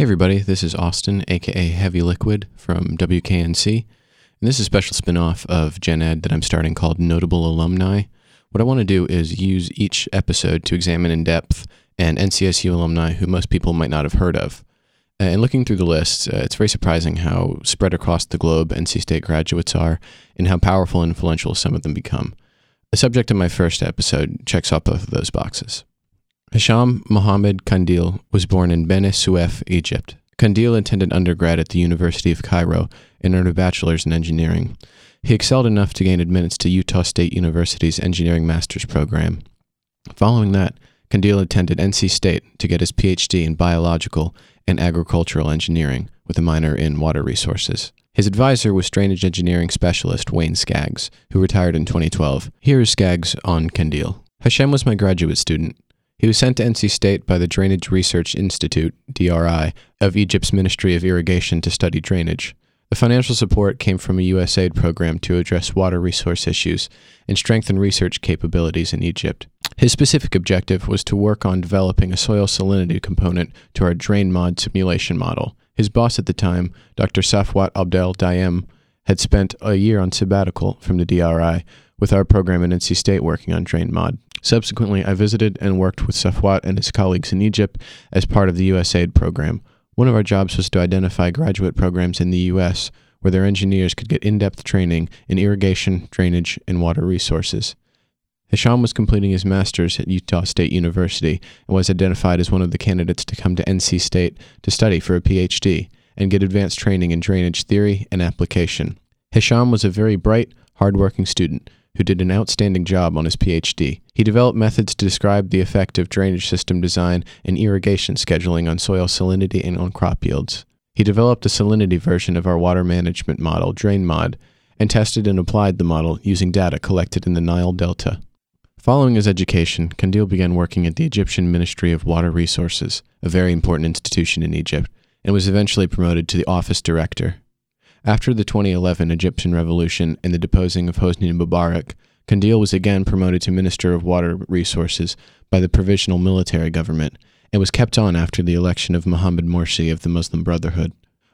Hey, everybody, this is Austin, aka Heavy Liquid from WKNC, and this is a special spin off of Gen Ed that I'm starting called Notable Alumni. What I want to do is use each episode to examine in depth an NCSU alumni who most people might not have heard of. Uh, and looking through the list, uh, it's very surprising how spread across the globe NC State graduates are and how powerful and influential some of them become. The subject of my first episode checks off both of those boxes. Hisham Mohammed Kandil was born in Beni Suef, Egypt. Kandil attended undergrad at the University of Cairo and earned a bachelor's in engineering. He excelled enough to gain admittance to Utah State University's engineering master's program. Following that, Kandil attended NC State to get his PhD in biological and agricultural engineering with a minor in water resources. His advisor was drainage engineering specialist Wayne Skaggs, who retired in 2012. Here is Skaggs on Kandil. Hashem was my graduate student. He was sent to NC State by the Drainage Research Institute, DRI, of Egypt's Ministry of Irrigation to study drainage. The financial support came from a USAID program to address water resource issues and strengthen research capabilities in Egypt. His specific objective was to work on developing a soil salinity component to our DrainMod simulation model. His boss at the time, Dr. Safwat Abdel Dayem, had spent a year on sabbatical from the DRI with our program at NC State working on DrainMod. Subsequently, I visited and worked with Safwat and his colleagues in Egypt as part of the USAID program. One of our jobs was to identify graduate programs in the U.S. where their engineers could get in depth training in irrigation, drainage, and water resources. Hisham was completing his master's at Utah State University and was identified as one of the candidates to come to NC State to study for a PhD and get advanced training in drainage theory and application. Hisham was a very bright, hardworking student who did an outstanding job on his PhD. He developed methods to describe the effect of drainage system design and irrigation scheduling on soil salinity and on crop yields. He developed a salinity version of our water management model, DrainMod, and tested and applied the model using data collected in the Nile Delta. Following his education, Kandil began working at the Egyptian Ministry of Water Resources, a very important institution in Egypt, and was eventually promoted to the office director. After the 2011 Egyptian revolution and the deposing of Hosni Mubarak, Kandil was again promoted to Minister of Water Resources by the Provisional Military Government and was kept on after the election of Mohamed Morsi of the Muslim Brotherhood.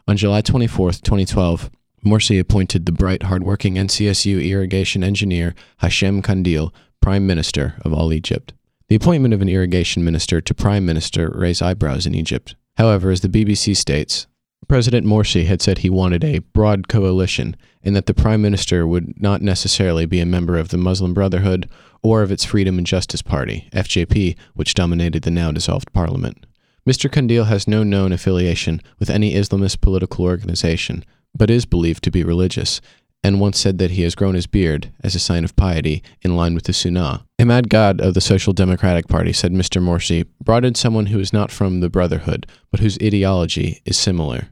On July 24, 2012, Morsi appointed the bright, hardworking NCSU irrigation engineer Hashem Kandil Prime Minister of all Egypt. The appointment of an irrigation minister to Prime Minister raised eyebrows in Egypt. However, as the BBC states, President Morsi had said he wanted a broad coalition and that the prime minister would not necessarily be a member of the Muslim Brotherhood or of its Freedom and Justice Party, FJP, which dominated the now dissolved parliament. Mr. Kandil has no known affiliation with any Islamist political organization, but is believed to be religious, and once said that he has grown his beard as a sign of piety in line with the Sunnah. Ahmad Gad of the Social Democratic Party said Mr. Morsi brought in someone who is not from the Brotherhood, but whose ideology is similar.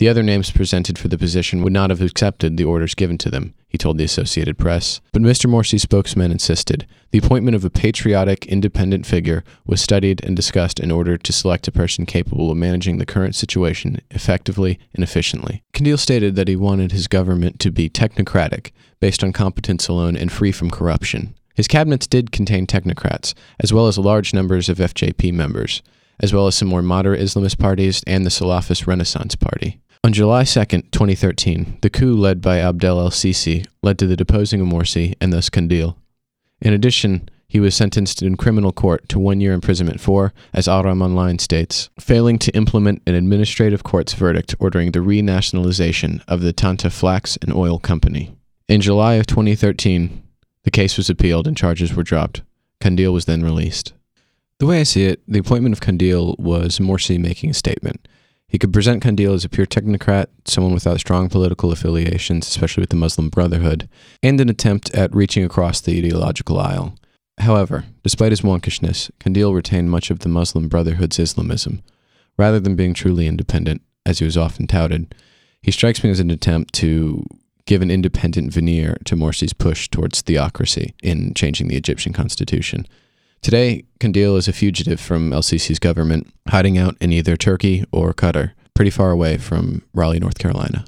The other names presented for the position would not have accepted the orders given to them, he told the Associated Press. But Mr. Morsi's spokesman insisted the appointment of a patriotic, independent figure was studied and discussed in order to select a person capable of managing the current situation effectively and efficiently. Kandil stated that he wanted his government to be technocratic, based on competence alone and free from corruption. His cabinets did contain technocrats, as well as large numbers of FJP members, as well as some more moderate Islamist parties and the Salafist Renaissance Party. On July 2, 2013, the coup led by Abdel el Sisi led to the deposing of Morsi and thus Kandil. In addition, he was sentenced in criminal court to one year imprisonment for, as Ahram Online states, failing to implement an administrative court's verdict ordering the renationalization of the Tanta Flax and Oil Company. In July of 2013, the case was appealed and charges were dropped. Kandil was then released. The way I see it, the appointment of Kandil was Morsi making a statement. He could present Kandil as a pure technocrat, someone without strong political affiliations, especially with the Muslim Brotherhood, and an attempt at reaching across the ideological aisle. However, despite his wonkishness, Kandil retained much of the Muslim Brotherhood's Islamism. Rather than being truly independent, as he was often touted, he strikes me as an attempt to give an independent veneer to Morsi's push towards theocracy in changing the Egyptian constitution. Today, Kandil is a fugitive from El government, hiding out in either Turkey or Qatar, pretty far away from Raleigh, North Carolina.